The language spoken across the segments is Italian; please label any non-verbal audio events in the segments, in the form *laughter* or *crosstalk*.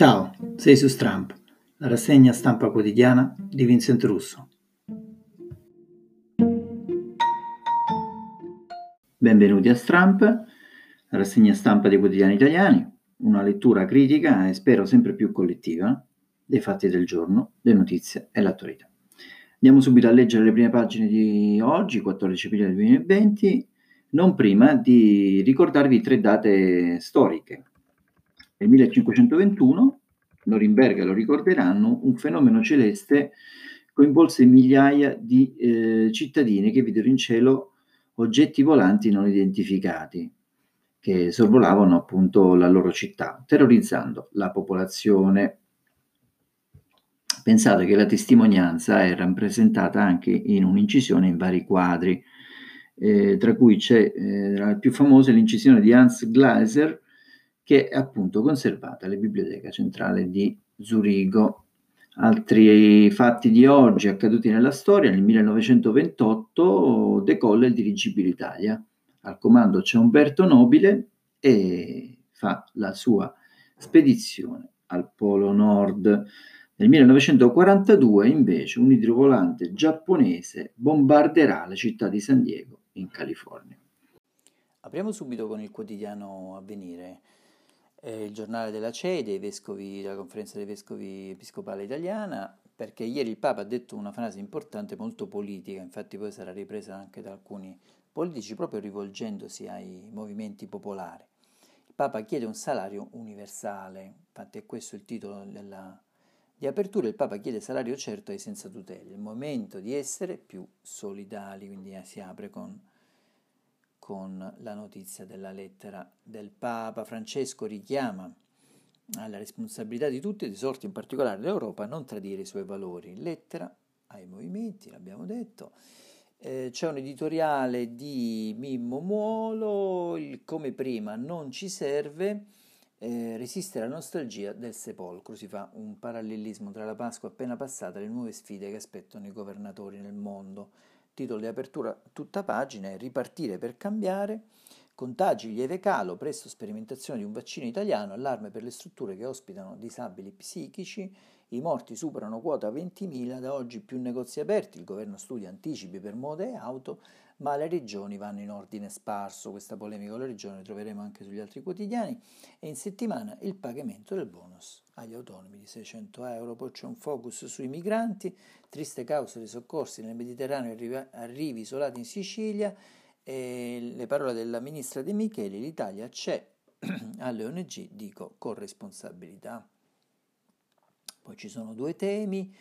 Ciao, sei su Stramp, la rassegna stampa quotidiana di Vincent Russo. Benvenuti a Stramp, la rassegna stampa dei quotidiani italiani, una lettura critica e spero sempre più collettiva dei fatti del giorno, le notizie e l'attualità. Andiamo subito a leggere le prime pagine di oggi, 14 aprile 2020, non prima di ricordarvi tre date storiche. Nel 1521, Norimberga lo ricorderanno, un fenomeno celeste coinvolse migliaia di eh, cittadini che videro in cielo oggetti volanti non identificati che sorvolavano appunto la loro città, terrorizzando la popolazione. Pensate che la testimonianza è rappresentata anche in un'incisione in vari quadri, eh, tra cui c'è eh, la più famosa l'incisione di Hans Glaser, che è appunto conservata alla Biblioteca Centrale di Zurigo. Altri fatti di oggi accaduti nella storia, nel 1928 decolla il dirigibile Italia. Al comando c'è Umberto Nobile e fa la sua spedizione al Polo Nord. Nel 1942 invece un idrovolante giapponese bombarderà la città di San Diego in California. Apriamo subito con il quotidiano Avvenire, eh, il giornale della CEI, dei vescovi, della conferenza dei vescovi episcopale italiana, perché ieri il Papa ha detto una frase importante, molto politica, infatti poi sarà ripresa anche da alcuni politici, proprio rivolgendosi ai movimenti popolari. Il Papa chiede un salario universale, infatti è questo il titolo della, di apertura, il Papa chiede salario certo ai senza tutele, il momento di essere più solidali, quindi si apre con con la notizia della lettera del Papa. Francesco richiama alla responsabilità di tutti, ed esorta in particolare l'Europa a non tradire i suoi valori. Lettera ai movimenti, l'abbiamo detto. Eh, c'è un editoriale di Mimmo Muolo, il come prima non ci serve, eh, resistere alla nostalgia del sepolcro. Si fa un parallelismo tra la Pasqua appena passata e le nuove sfide che aspettano i governatori nel mondo titolo di apertura tutta pagina è Ripartire per cambiare, contagi lieve calo, presto sperimentazione di un vaccino italiano, allarme per le strutture che ospitano disabili psichici, i morti superano quota 20.000, da oggi più negozi aperti, il governo studia anticipi per moda e auto, ma le regioni vanno in ordine sparso, questa polemica con le regioni la troveremo anche sugli altri quotidiani, e in settimana il pagamento del bonus agli autonomi di 600 euro, poi c'è un focus sui migranti, triste causa dei soccorsi nel Mediterraneo, arrivi, arrivi isolati in Sicilia, e le parole della ministra De Micheli, l'Italia c'è, *clears throat* alle ONG dico con responsabilità. Poi ci sono due temi,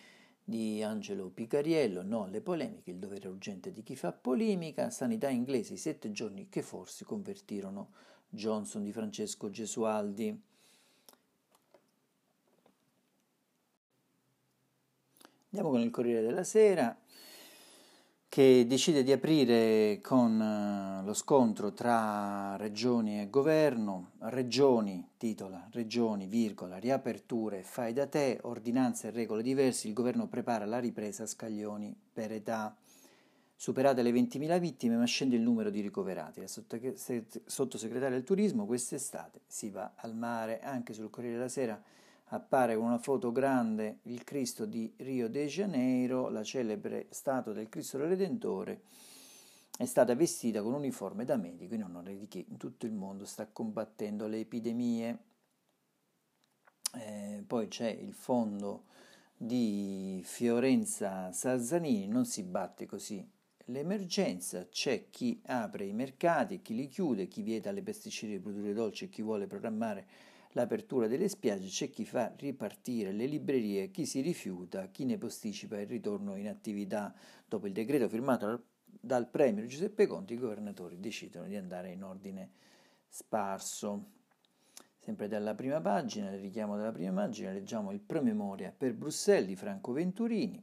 di Angelo Picariello, no alle polemiche, il dovere urgente di chi fa polemica, sanità inglese, i sette giorni che forse convertirono Johnson di Francesco Gesualdi. Andiamo con il Corriere della Sera che decide di aprire con eh, lo scontro tra regioni e governo, regioni, titola, regioni, virgola, riaperture, fai da te, ordinanze e regole diverse, il governo prepara la ripresa a scaglioni per età. Superate le 20.000 vittime ma scende il numero di ricoverati. La sottosegretaria del turismo quest'estate si va al mare, anche sul Corriere della Sera appare con una foto grande il Cristo di Rio de Janeiro, la celebre statua del Cristo Redentore, è stata vestita con uniforme da medico in onore di chi in tutto il mondo sta combattendo le epidemie. Eh, poi c'è il fondo di Fiorenza Sazzanini, non si batte così l'emergenza, c'è chi apre i mercati, chi li chiude, chi vieta alle pesticidi di produrre dolci e chi vuole programmare l'apertura delle spiagge, c'è chi fa ripartire le librerie, chi si rifiuta, chi ne posticipa il ritorno in attività. Dopo il decreto firmato dal Premier Giuseppe Conti, i governatori decidono di andare in ordine sparso. Sempre dalla prima pagina, richiamo della prima pagina, leggiamo il promemoria per Bruxelles di Franco Venturini.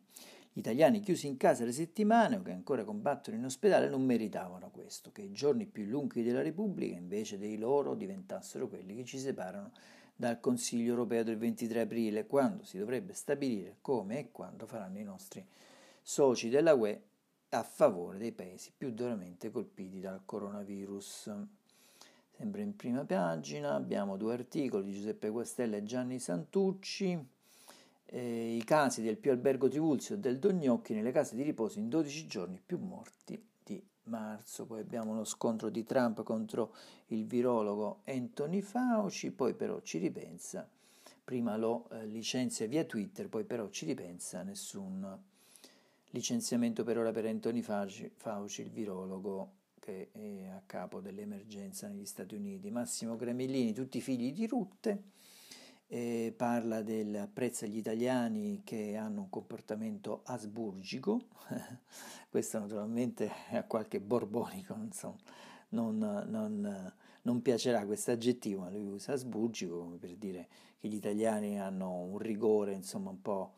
Italiani chiusi in casa le settimane o che ancora combattono in ospedale non meritavano questo, che i giorni più lunghi della Repubblica invece dei loro diventassero quelli che ci separano dal Consiglio europeo del 23 aprile, quando si dovrebbe stabilire come e quando faranno i nostri soci della UE a favore dei paesi più duramente colpiti dal coronavirus. sempre in prima pagina, abbiamo due articoli di Giuseppe Guastella e Gianni Santucci, eh, i casi del Pio Albergo Trivulzio e del Dognocchi nelle case di riposo in 12 giorni più morti di marzo, poi abbiamo lo scontro di Trump contro il virologo Anthony Fauci, poi però ci ripensa, prima lo eh, licenzia via Twitter, poi però ci ripensa, nessun licenziamento per ora per Anthony Fauci, Fauci il virologo che è a capo dell'emergenza negli Stati Uniti. Massimo Cremellini, tutti figli di Rutte, eh, parla del apprezza gli italiani che hanno un comportamento asburgico, *laughs* questo naturalmente a qualche borbonico insomma, non, non, non piacerà questo aggettivo, ma lui usa asburgico come per dire che gli italiani hanno un rigore insomma un po'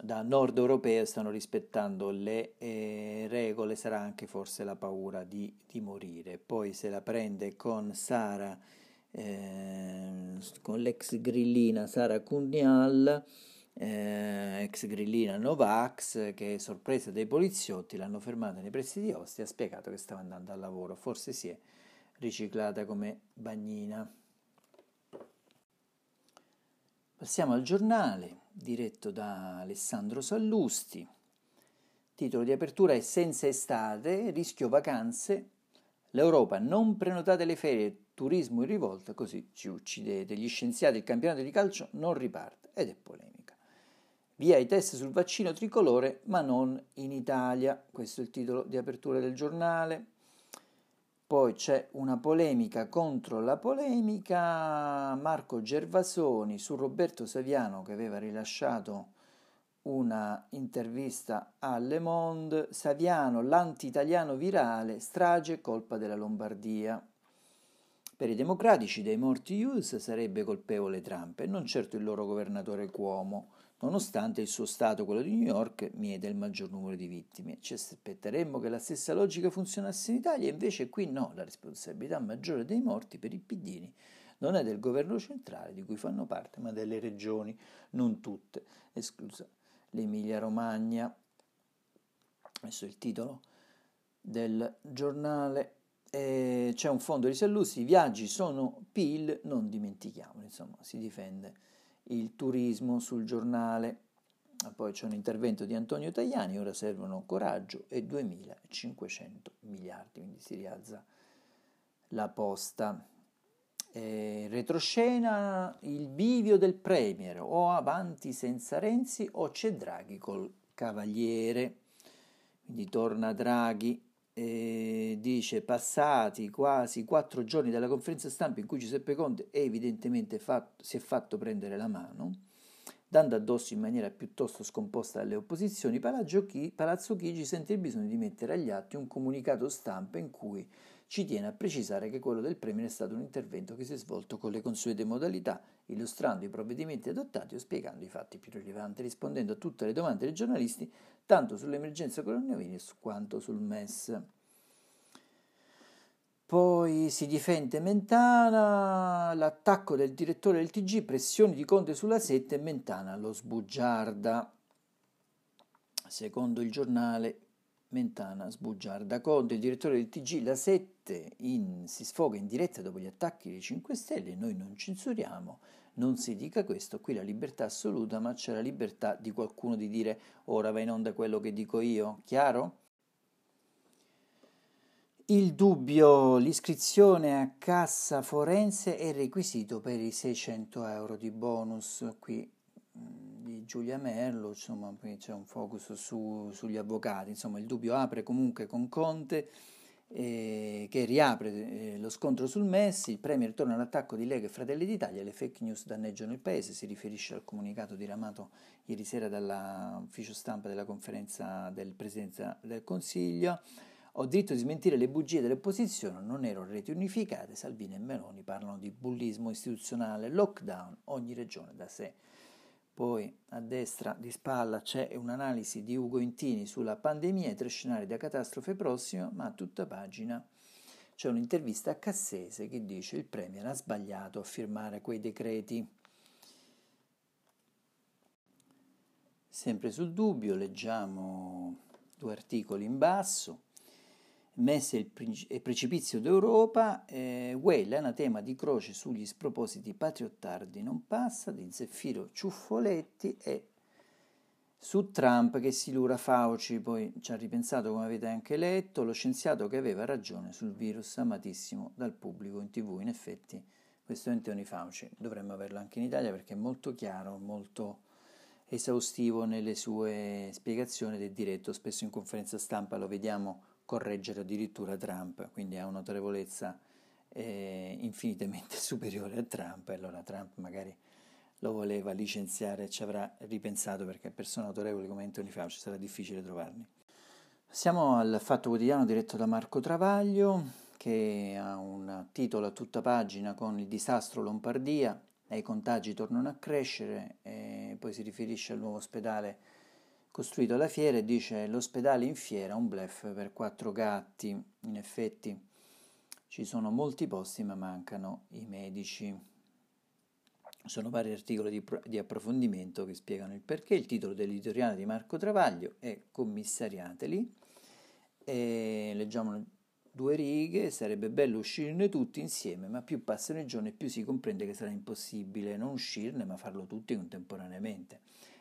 da nord europeo stanno rispettando le eh, regole, sarà anche forse la paura di, di, morire. Poi se la prende con Sara, eh, con l'ex grillina Sara Cunnial, eh, ex grillina Novax, che sorpresa dei poliziotti l'hanno fermata nei pressi di Ostia, ha spiegato che stava andando al lavoro, forse si è riciclata come bagnina. Passiamo al giornale diretto da Alessandro Sallusti. Titolo di apertura è Senza estate, rischio vacanze. L'Europa non prenotate le ferie, turismo in rivolta, così ci uccidete. Gli scienziati, il campionato di calcio non riparte ed è polemica. Via i test sul vaccino tricolore, ma non in Italia. Questo è il titolo di apertura del giornale. Poi c'è una polemica contro la polemica, Marco Gervasoni su Roberto Saviano che aveva rilasciato una intervista a Le Monde, Saviano l'anti-italiano virale, strage colpa della Lombardia. Per i democratici dei morti Hughes sarebbe colpevole Trump e non certo il loro governatore Cuomo nonostante il suo Stato, quello di New York, miede il maggior numero di vittime. Ci aspetteremmo che la stessa logica funzionasse in Italia, invece qui no, la responsabilità maggiore dei morti per i piddini non è del governo centrale, di cui fanno parte, ma delle regioni, non tutte, esclusa l'Emilia Romagna. Questo è il titolo del giornale. E c'è un fondo di Sallusti, i viaggi sono PIL, non dimentichiamolo, insomma, si difende il turismo sul giornale. Poi c'è un intervento di Antonio Tajani, ora servono coraggio e 2500 miliardi, quindi si rialza la posta. E retroscena il bivio del Premier, o avanti senza Renzi o c'è Draghi col Cavaliere. Quindi torna Draghi eh, dice passati quasi quattro giorni dalla conferenza stampa in cui Giuseppe Conte evidentemente fatto, si è fatto prendere la mano, dando addosso in maniera piuttosto scomposta alle opposizioni, Palazzo, Chi, Palazzo Chigi sente il bisogno di mettere agli atti un comunicato stampa in cui ci tiene a precisare che quello del Premier è stato un intervento che si è svolto con le consuete modalità, illustrando i provvedimenti adottati o spiegando i fatti più rilevanti, rispondendo a tutte le domande dei giornalisti, tanto sull'emergenza coronavirus quanto sul MES. Poi si difende Mentana, l'attacco del direttore del TG, pressioni di Conte sulla 7 Mentana lo sbugiarda. Secondo il giornale Mentana sbugiarda Conte, il direttore del TG, la 7 in, si sfoga in diretta dopo gli attacchi dei 5 Stelle, noi non censuriamo, non si dica questo, qui la libertà assoluta, ma c'è la libertà di qualcuno di dire ora va in onda quello che dico io, chiaro? Il dubbio, l'iscrizione a cassa forense è requisito per i 600 euro di bonus, qui Giulia Merlo, insomma, c'è un focus su, sugli avvocati, insomma il dubbio apre comunque con Conte eh, che riapre eh, lo scontro sul MES, il Premier torna all'attacco di Lega e Fratelli d'Italia, le fake news danneggiano il Paese, si riferisce al comunicato diramato ieri sera dall'ufficio stampa della conferenza del Presidente del Consiglio. Ho diritto di smentire le bugie dell'opposizione, non ero reti unificate, Salvini e Meloni parlano di bullismo istituzionale, lockdown, ogni regione da sé. Poi a destra di spalla c'è un'analisi di Ugo Intini sulla pandemia e tre scenari da catastrofe prossima, ma a tutta pagina c'è un'intervista a Cassese che dice il Premier ha sbagliato a firmare quei decreti. Sempre sul dubbio leggiamo due articoli in basso. Messe il precipizio d'Europa, eh, Way, l'anatema di croce sugli spropositi patriottardi non passa, di Zeffiro Ciuffoletti e su Trump che si lura Fauci, poi ci ha ripensato come avete anche letto, lo scienziato che aveva ragione sul virus amatissimo dal pubblico in tv, in effetti questo è Anthony Fauci, dovremmo averlo anche in Italia perché è molto chiaro, molto esaustivo nelle sue spiegazioni ed è diretto, spesso in conferenza stampa lo vediamo correggere addirittura Trump, quindi ha un'autorevolezza eh, infinitamente *laughs* superiore a Trump, e allora Trump magari lo voleva licenziare e ci avrà ripensato perché persone autorevoli come Anthony Fauci sarà difficile trovarli. Passiamo al Fatto Quotidiano diretto da Marco Travaglio, che ha un titolo a tutta pagina con il disastro Lombardia, e i contagi tornano a crescere, poi si riferisce al nuovo ospedale costruito alla fiera e dice l'ospedale in fiera, un blef per quattro gatti. In effetti ci sono molti posti ma mancano i medici. Sono vari articoli di, di approfondimento che spiegano il perché. Il titolo dell'editoriale di Marco Travaglio è Commissariateli. E leggiamo due righe, sarebbe bello uscirne tutti insieme, ma più passano i giorni più si comprende che sarà impossibile non uscirne ma farlo tutti contemporaneamente.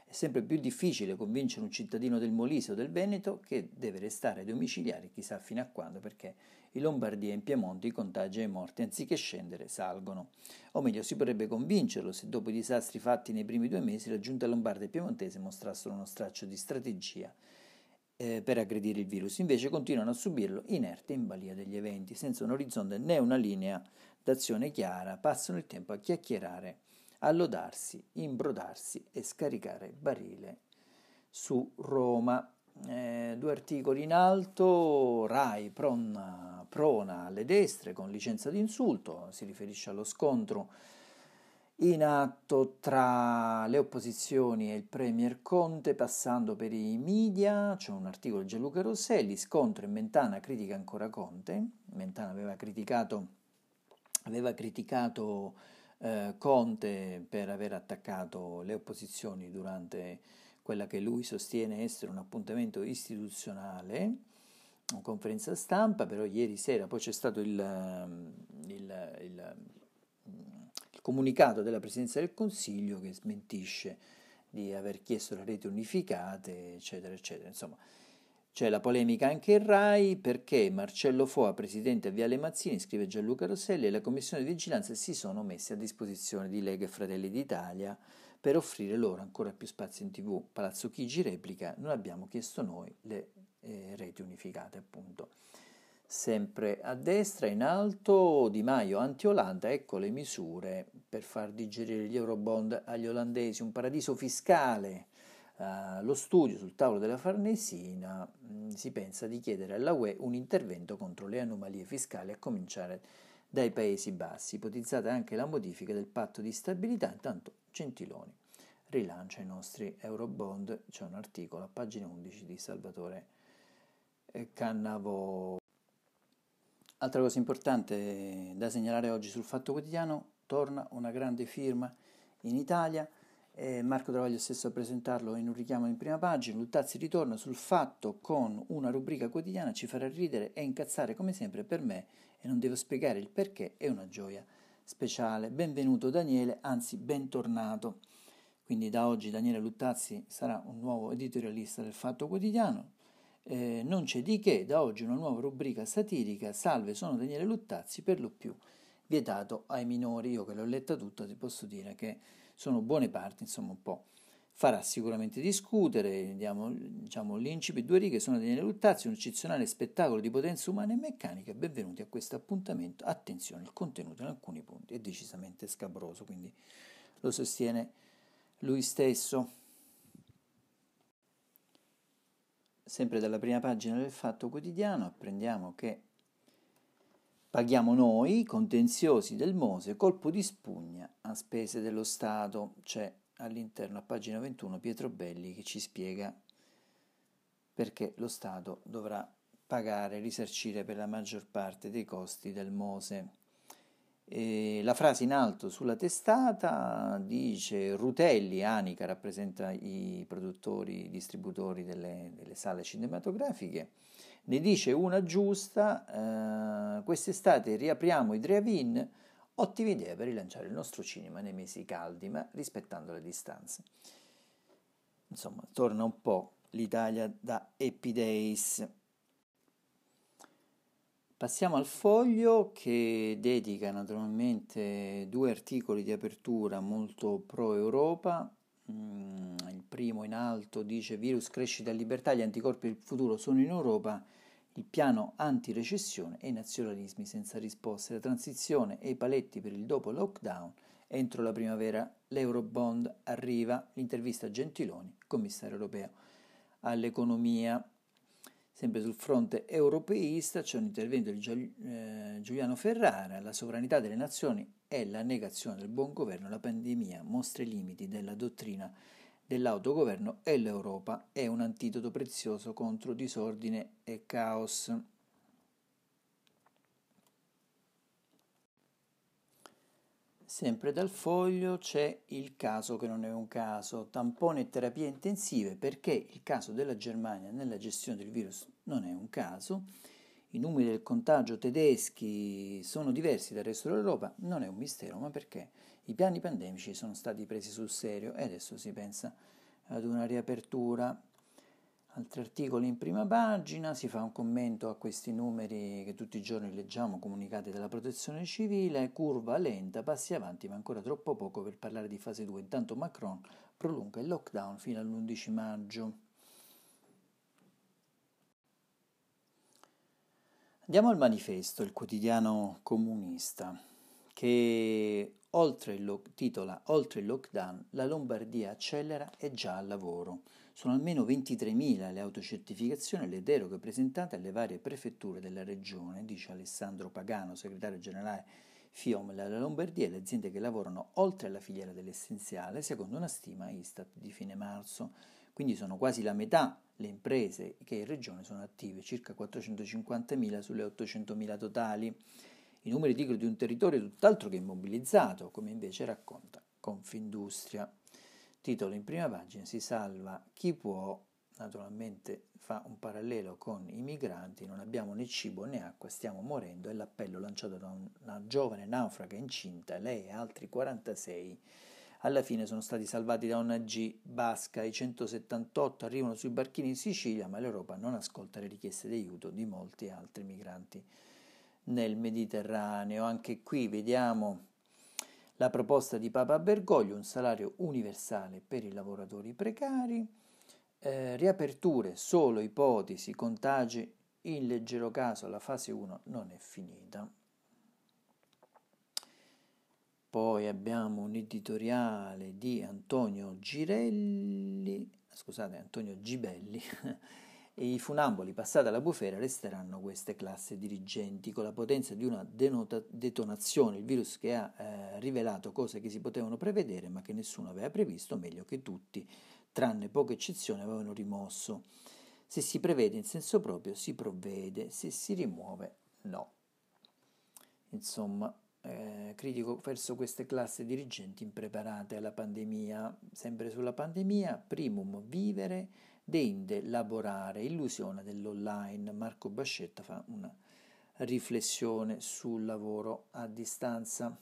È sempre più difficile convincere un cittadino del Molise o del Veneto che deve restare domiciliare chissà fino a quando, perché in Lombardia e in Piemonte i contagi e i morti, anziché scendere, salgono. O meglio, si potrebbe convincerlo se dopo i disastri fatti nei primi due mesi la giunta lombarda e piemontese mostrassero uno straccio di strategia eh, per aggredire il virus. Invece continuano a subirlo inerti in balia degli eventi, senza un orizzonte né una linea d'azione chiara, passano il tempo a chiacchierare allodarsi, imbrodarsi e scaricare barile su Roma. Eh, due articoli in alto, Rai prona, prona alle destre con licenza di insulto, si riferisce allo scontro in atto tra le opposizioni e il Premier Conte, passando per i media, c'è un articolo di Gianluca Rosselli, scontro e Mentana critica ancora Conte, Mentana aveva criticato, aveva criticato eh, Conte per aver attaccato le opposizioni durante quella che lui sostiene essere un appuntamento istituzionale, una conferenza stampa, però ieri sera poi c'è stato il, ehm, il, il, il comunicato della Presidenza del Consiglio che smentisce di aver chiesto le reti unificate, eccetera, eccetera. Insomma, c'è la polemica anche in RAI perché Marcello Foa, presidente a Viale Mazzini, scrive Gianluca Rosselli, e la commissione di vigilanza si sono messi a disposizione di Lega e Fratelli d'Italia per offrire loro ancora più spazio in tv. Palazzo Chigi replica, non abbiamo chiesto noi le eh, reti unificate appunto. Sempre a destra, in alto, Di Maio anti-Olanda, ecco le misure per far digerire gli eurobond agli olandesi, un paradiso fiscale Uh, lo studio sul tavolo della Farnesina mh, mm, si pensa di chiedere alla UE un intervento contro le anomalie fiscali a cominciare dai Paesi Bassi, ipotizzata anche la modifica del patto di stabilità, intanto Gentiloni rilancia i nostri Eurobond, c'è un articolo a pagina 11 di Salvatore eh, Cannavo. Altra cosa importante da segnalare oggi sul Fatto Quotidiano, torna una grande firma in Italia, eh, Marco Travaglio stesso a presentarlo in un richiamo in prima pagina, Luttazzi ritorna sul fatto con una rubrica quotidiana, ci farà ridere e incazzare come sempre per me e non devo spiegare il perché, è una gioia speciale. Benvenuto Daniele, anzi bentornato. Quindi da oggi Daniele Luttazzi sarà un nuovo editorialista del Fatto Quotidiano. Eh, non c'è di che, da oggi una nuova rubrica satirica, Salve, sono Daniele Luttazzi, per lo più vietato ai minori. Io che l'ho letta tutta ti posso dire che sono buone parti, insomma un po'. Farà sicuramente discutere, diamo, diciamo, l'incipit, due righe sono Daniele Luttazzi, un eccezionale spettacolo di potenza umana e meccanica, benvenuti a questo appuntamento, attenzione, il contenuto in alcuni punti è decisamente scabroso, quindi lo sostiene lui stesso. Sempre dalla prima pagina del Fatto Quotidiano apprendiamo che Paghiamo noi, contenziosi del Mose, colpo di spugna a spese dello Stato. C'è all'interno a pagina 21 Pietro Belli che ci spiega perché lo Stato dovrà pagare, risarcire per la maggior parte dei costi del Mose. E la frase in alto sulla testata dice Rutelli, Anica rappresenta i produttori, i distributori delle, delle sale cinematografiche, Ne dice una giusta, eh, quest'estate riapriamo i drive-in, ottima idea per rilanciare il nostro cinema nei mesi caldi, ma rispettando le distanze. Insomma, torna un po' l'Italia da Happy Days. Passiamo al foglio che dedica naturalmente due articoli di apertura molto pro-Europa. Mm, il primo in alto dice virus, crescita e libertà, gli anticorpi del futuro sono in Europa, il piano anti-recessione e i nazionalismi senza risposte, la transizione e i paletti per il dopo lockdown. Entro la primavera l'Eurobond arriva, l'intervista a Gentiloni, commissario europeo all'economia. Sempre sul fronte europeista c'è un intervento di eh, Giuliano Ferrara, la sovranità delle nazioni è la negazione del buon governo, la pandemia mostra i limiti della dottrina dell'autogoverno e l'Europa è un antidoto prezioso contro disordine e caos. Sempre dal foglio c'è il caso che non è un caso, tampone e terapie intensive, perché il caso della Germania nella gestione del virus non è un caso, i numeri del contagio tedeschi sono diversi dal resto dell'Europa, non è un mistero, ma perché i piani pandemici sono stati presi sul serio e adesso si pensa ad una riapertura altri articoli in prima pagina, si fa un commento a questi numeri che tutti i giorni leggiamo comunicati dalla protezione civile, curva lenta, passi avanti ma ancora troppo poco per parlare di fase 2, intanto Macron prolunga il lockdown fino all'11 maggio. Andiamo al manifesto, il quotidiano comunista, che oltre il lo- titola Oltre il lockdown, la Lombardia accelera e già al lavoro. Sono almeno 23.000 le autocertificazioni e le deroghe presentate alle varie prefetture della regione, dice Alessandro Pagano, segretario generale FIOM della Lombardia e le aziende che lavorano oltre alla filiera dell'essenziale, secondo una stima Istat di fine marzo. Quindi sono quasi la metà le imprese che in regione sono attive, circa 450.000 sulle 800.000 totali. I numeri dicono di un territorio tutt'altro che immobilizzato, come invece racconta Confindustria. Titolo in prima pagina, si salva chi può, naturalmente fa un parallelo con i migranti, non abbiamo né cibo né acqua, stiamo morendo, è l'appello lanciato da una giovane naufraga incinta, lei e altri 46 alla fine sono stati salvati da una G basca, i 178 arrivano sui barchini in Sicilia, ma l'Europa non ascolta le richieste di aiuto di molti altri migranti nel Mediterraneo. Anche qui vediamo la proposta di Papa Bergoglio, un salario universale per i lavoratori precari, eh, riaperture solo ipotesi, contagi in leggero caso, la fase 1 non è finita. Poi abbiamo un editoriale di Antonio Girelli, scusate, Antonio Gibelli, *laughs* e i funamboli passati alla bufera resteranno queste classi dirigenti con la potenza di una denota- detonazione, il virus che ha eh, rivelato cose che si potevano prevedere ma che nessuno aveva previsto, meglio che tutti, tranne poche eccezioni, avevano rimosso. Se si prevede in senso proprio si provvede, se si rimuove no. Insomma, eh, critico verso queste classi dirigenti impreparate alla pandemia, sempre sulla pandemia, primum vivere Dende lavorare, illusione dell'online. Marco Bascetta fa una riflessione sul lavoro a distanza.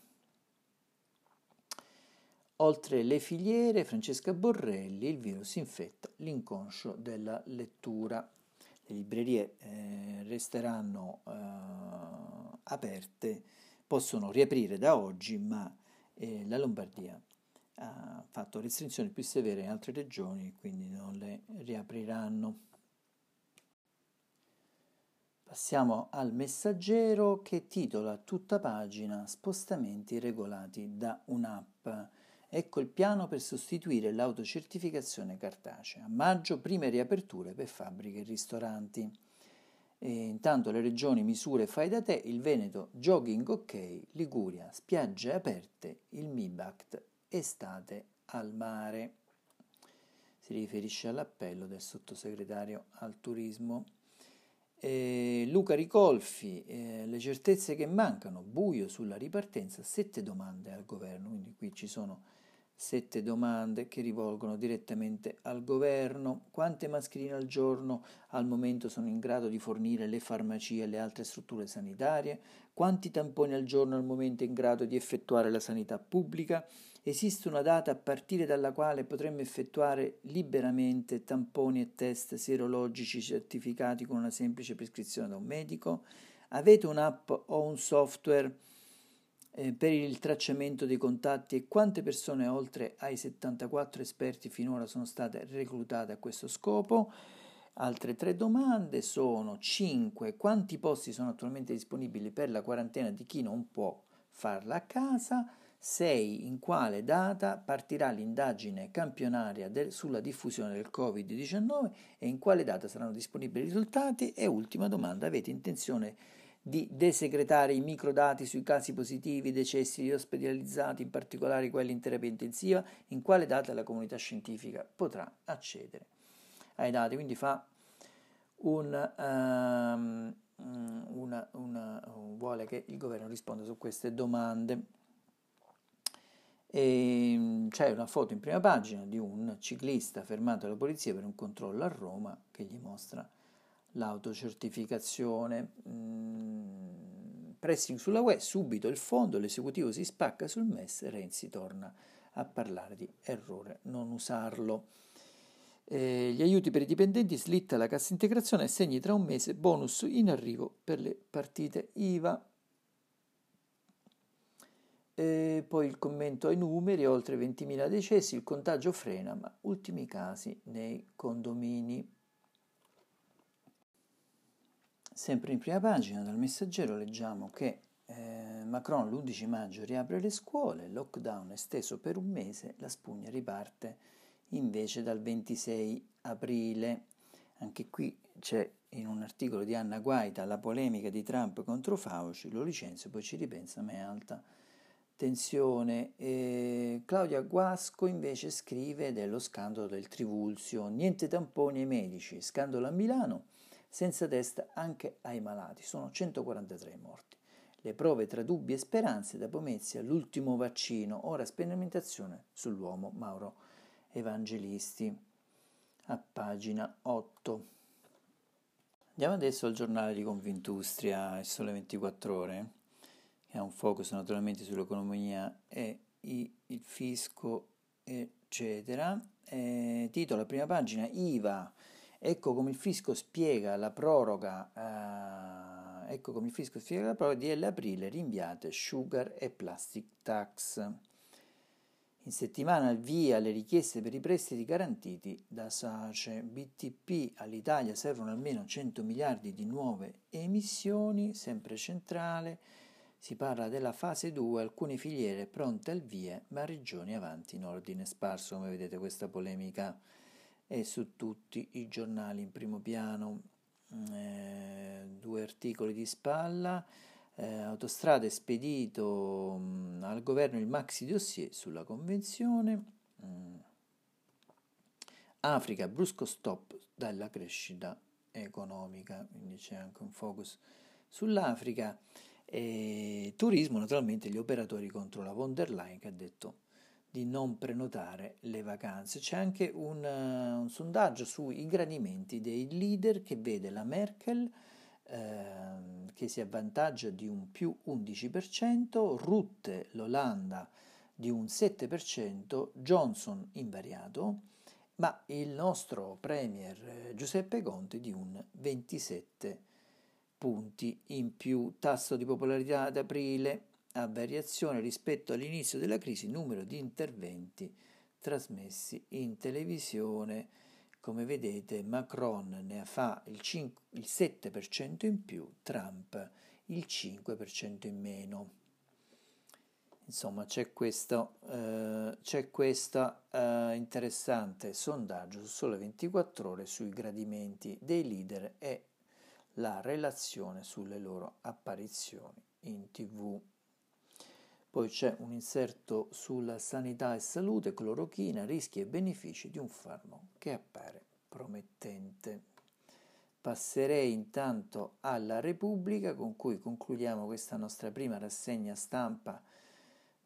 Oltre le filiere, Francesca Borrelli, il virus infetta l'inconscio della lettura. Le librerie eh, resteranno eh, aperte, possono riaprire da oggi, ma eh, la Lombardia ha fatto restrizioni più severe in altre regioni, quindi non le riapriranno. Passiamo al messaggero che titola tutta pagina Spostamenti regolati da un'app. Ecco il piano per sostituire l'autocertificazione cartacea. A maggio prime riaperture per fabbriche e ristoranti. E intanto le regioni misure fai da te, il Veneto jogging ok, Liguria spiagge aperte, il MIBACT estate al mare. Si riferisce all'appello del sottosegretario al turismo. Eh, Luca Ricolfi, eh, le certezze che mancano, buio sulla ripartenza, sette domande al governo, quindi qui ci sono sette domande che rivolgono direttamente al governo. Quante mascherine al giorno al momento sono in grado di fornire le farmacie e le altre strutture sanitarie? Quanti tamponi al giorno al momento in grado di effettuare la sanità pubblica? Esiste una data a partire dalla quale potremmo effettuare liberamente tamponi e test serologici certificati con una semplice prescrizione da un medico? Avete un'app o un software? eh, per il tracciamento dei contatti e quante persone oltre ai 74 esperti finora sono state reclutate a questo scopo. Altre tre domande sono 5. Quanti posti sono attualmente disponibili per la quarantena di chi non può farla a casa? 6. In quale data partirà l'indagine campionaria del, sulla diffusione del Covid-19 e in quale data saranno disponibili i risultati? E ultima domanda, avete intenzione di desegretare i microdati sui casi positivi, decessi ospedalizzati, in particolare quelli in terapia intensiva, in quale data la comunità scientifica potrà accedere ai dati. Quindi fa un, um, una, una, vuole che il governo risponda su queste domande. E ehm, c'è una foto in prima pagina di un ciclista fermato dalla polizia per un controllo a Roma che gli mostra l'autocertificazione. Mm, pressing sulla web, subito il fondo, l'esecutivo si spacca sul MES Renzi torna a parlare di errore non usarlo. Eh, gli aiuti per i dipendenti, slitta la cassa integrazione segni tra un mese bonus in arrivo per le partite IVA. E poi il commento ai numeri, oltre 20.000 decessi, il contagio frena, ma ultimi casi nei condomini. Sempre in prima pagina dal messaggero leggiamo che eh, Macron l'11 maggio riapre le scuole, lockdown esteso per un mese, la spugna riparte invece dal 26 aprile. Anche qui c'è in un articolo di Anna Guaita la polemica di Trump contro Fauci, lo licenzio, poi ci ripensa, ma è alta tensione. E Claudia Guasco invece scrive dello scandalo del Trivulzio, niente tamponi ai medici, scandalo a Milano senza testa anche ai malati. Sono 143 morti. Le prove tra dubbi e speranze da Pomezia, l'ultimo vaccino, ora sperimentazione sull'uomo Mauro Evangelisti. A pagina 8. Andiamo adesso al giornale di Confindustria, il Sole 24 Ore, ha un focus naturalmente sull'economia e il fisco, eccetera. Eh, titolo, prima pagina, IVA Ecco come il fisco spiega la proroga, eh, ecco come il fisco spiega la proroga di aprile rinviate sugar e plastic tax. In settimana via le richieste per i prestiti garantiti da SACE. BTP all'Italia servono almeno 100 miliardi di nuove emissioni, sempre centrale. Si parla della fase 2, alcune filiere pronte al via, ma regioni avanti in ordine sparso, come vedete questa polemica e su tutti i giornali in primo piano. Eh, due articoli di spalla. Eh, autostrade spedito mh, al governo il maxi dossier sulla convenzione. Mh. Africa brusco stop dalla crescita economica. Quindi c'è anche un focus sull'Africa e turismo naturalmente gli operatori contro la von der Leyen che ha detto di non prenotare le vacanze. C'è anche un, uh, un sondaggio sui gradimenti dei leader che vede la Merkel uh, che si avvantaggia di un più 11%, Rutte l'Olanda di un 7%, Johnson invariato, ma il nostro Premier eh, Giuseppe Conte di un 27 punti in più. Tasso di popolarità ad aprile a variazione rispetto all'inizio della crisi numero di interventi trasmessi in televisione. Come vedete Macron ne fa il, 5, il 7% in più, Trump il 5% in meno. Insomma, c'è questo, eh, c'è questo eh, interessante sondaggio su sole 24 ore sui gradimenti dei leader e la relazione sulle loro apparizioni in tv. Poi c'è un inserto sulla sanità e salute, clorochina, rischi e benefici di un farmaco che appare promettente. Passerei intanto alla Repubblica con cui concludiamo questa nostra prima rassegna stampa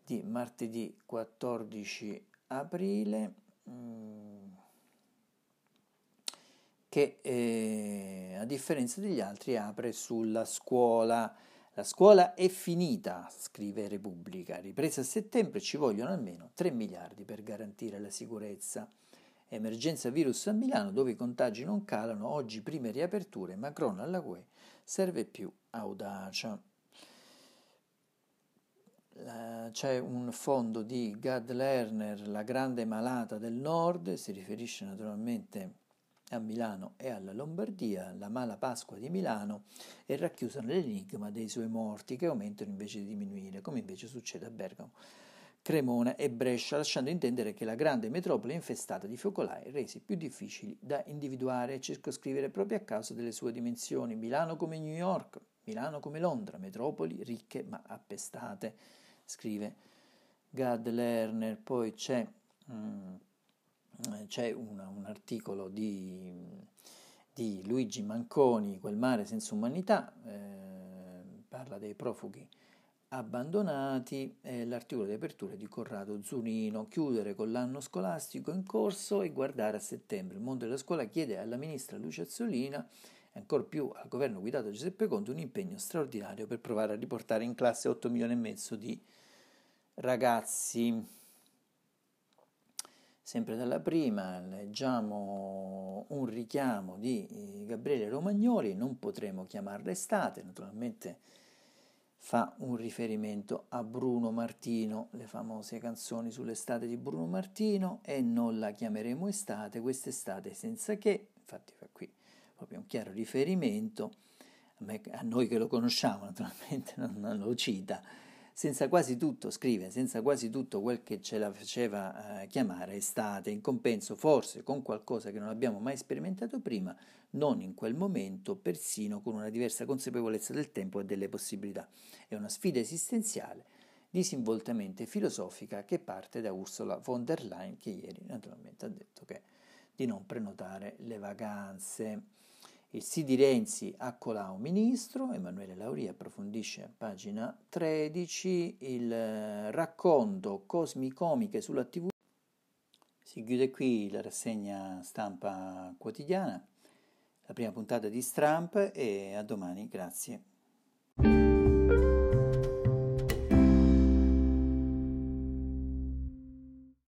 di martedì 14 aprile mm, che eh, a differenza degli altri apre sulla scuola. La scuola è finita, scrive Repubblica, ripresa a settembre ci vogliono almeno 3 miliardi per garantire la sicurezza. Emergenza virus a Milano dove i contagi non calano, oggi prime riaperture, Macron alla UE serve più audacia. C'è un fondo di Gad Lerner, la grande malata del nord, si riferisce naturalmente a Milano e alla Lombardia, la mala Pasqua di Milano è racchiusa nell'enigma dei suoi morti che aumentano invece di diminuire, come invece succede a Bergamo, Cremona e Brescia, lasciando intendere che la grande metropoli è infestata di focolai resi più difficili da individuare e circoscrivere proprio a causa delle sue dimensioni. Milano come New York, Milano come Londra, metropoli ricche ma appestate, scrive Gad Lerner. Poi c'è... Mm, c'è una, un articolo di, di, Luigi Manconi, Quel mare senza umanità, eh, parla dei profughi abbandonati, eh, l'articolo di apertura di Corrado Zunino, chiudere con l'anno scolastico in corso e guardare a settembre. Il mondo della scuola chiede alla ministra Lucia Azzolina e ancor più al governo guidato da Giuseppe Conte un impegno straordinario per provare a riportare in classe 8 milioni e mezzo di ragazzi. Sempre dalla prima leggiamo un richiamo di eh, Gabriele Romagnoli, non potremo chiamarla estate, naturalmente fa un riferimento a Bruno Martino, le famose canzoni sull'estate di Bruno Martino e non la chiameremo estate, quest'estate senza che, infatti fa qui proprio un chiaro riferimento, a, noi che lo conosciamo naturalmente *laughs* non lo cita, senza quasi tutto, scrive, senza quasi tutto quel che ce la faceva eh, chiamare estate, in compenso forse con qualcosa che non abbiamo mai sperimentato prima, non in quel momento, persino con una diversa consapevolezza del tempo e delle possibilità. È una sfida esistenziale, disinvoltamente filosofica che parte da Ursula von der Leyen che ieri naturalmente ha detto che di non prenotare le vacanze. Il sì di Renzi a Colau ministro, Emanuele Lauria approfondisce a pagina 13 il eh, racconto Cosmi-Comiche sulla TV. Si chiude qui la rassegna stampa quotidiana, la prima puntata di Stramp e a domani, grazie.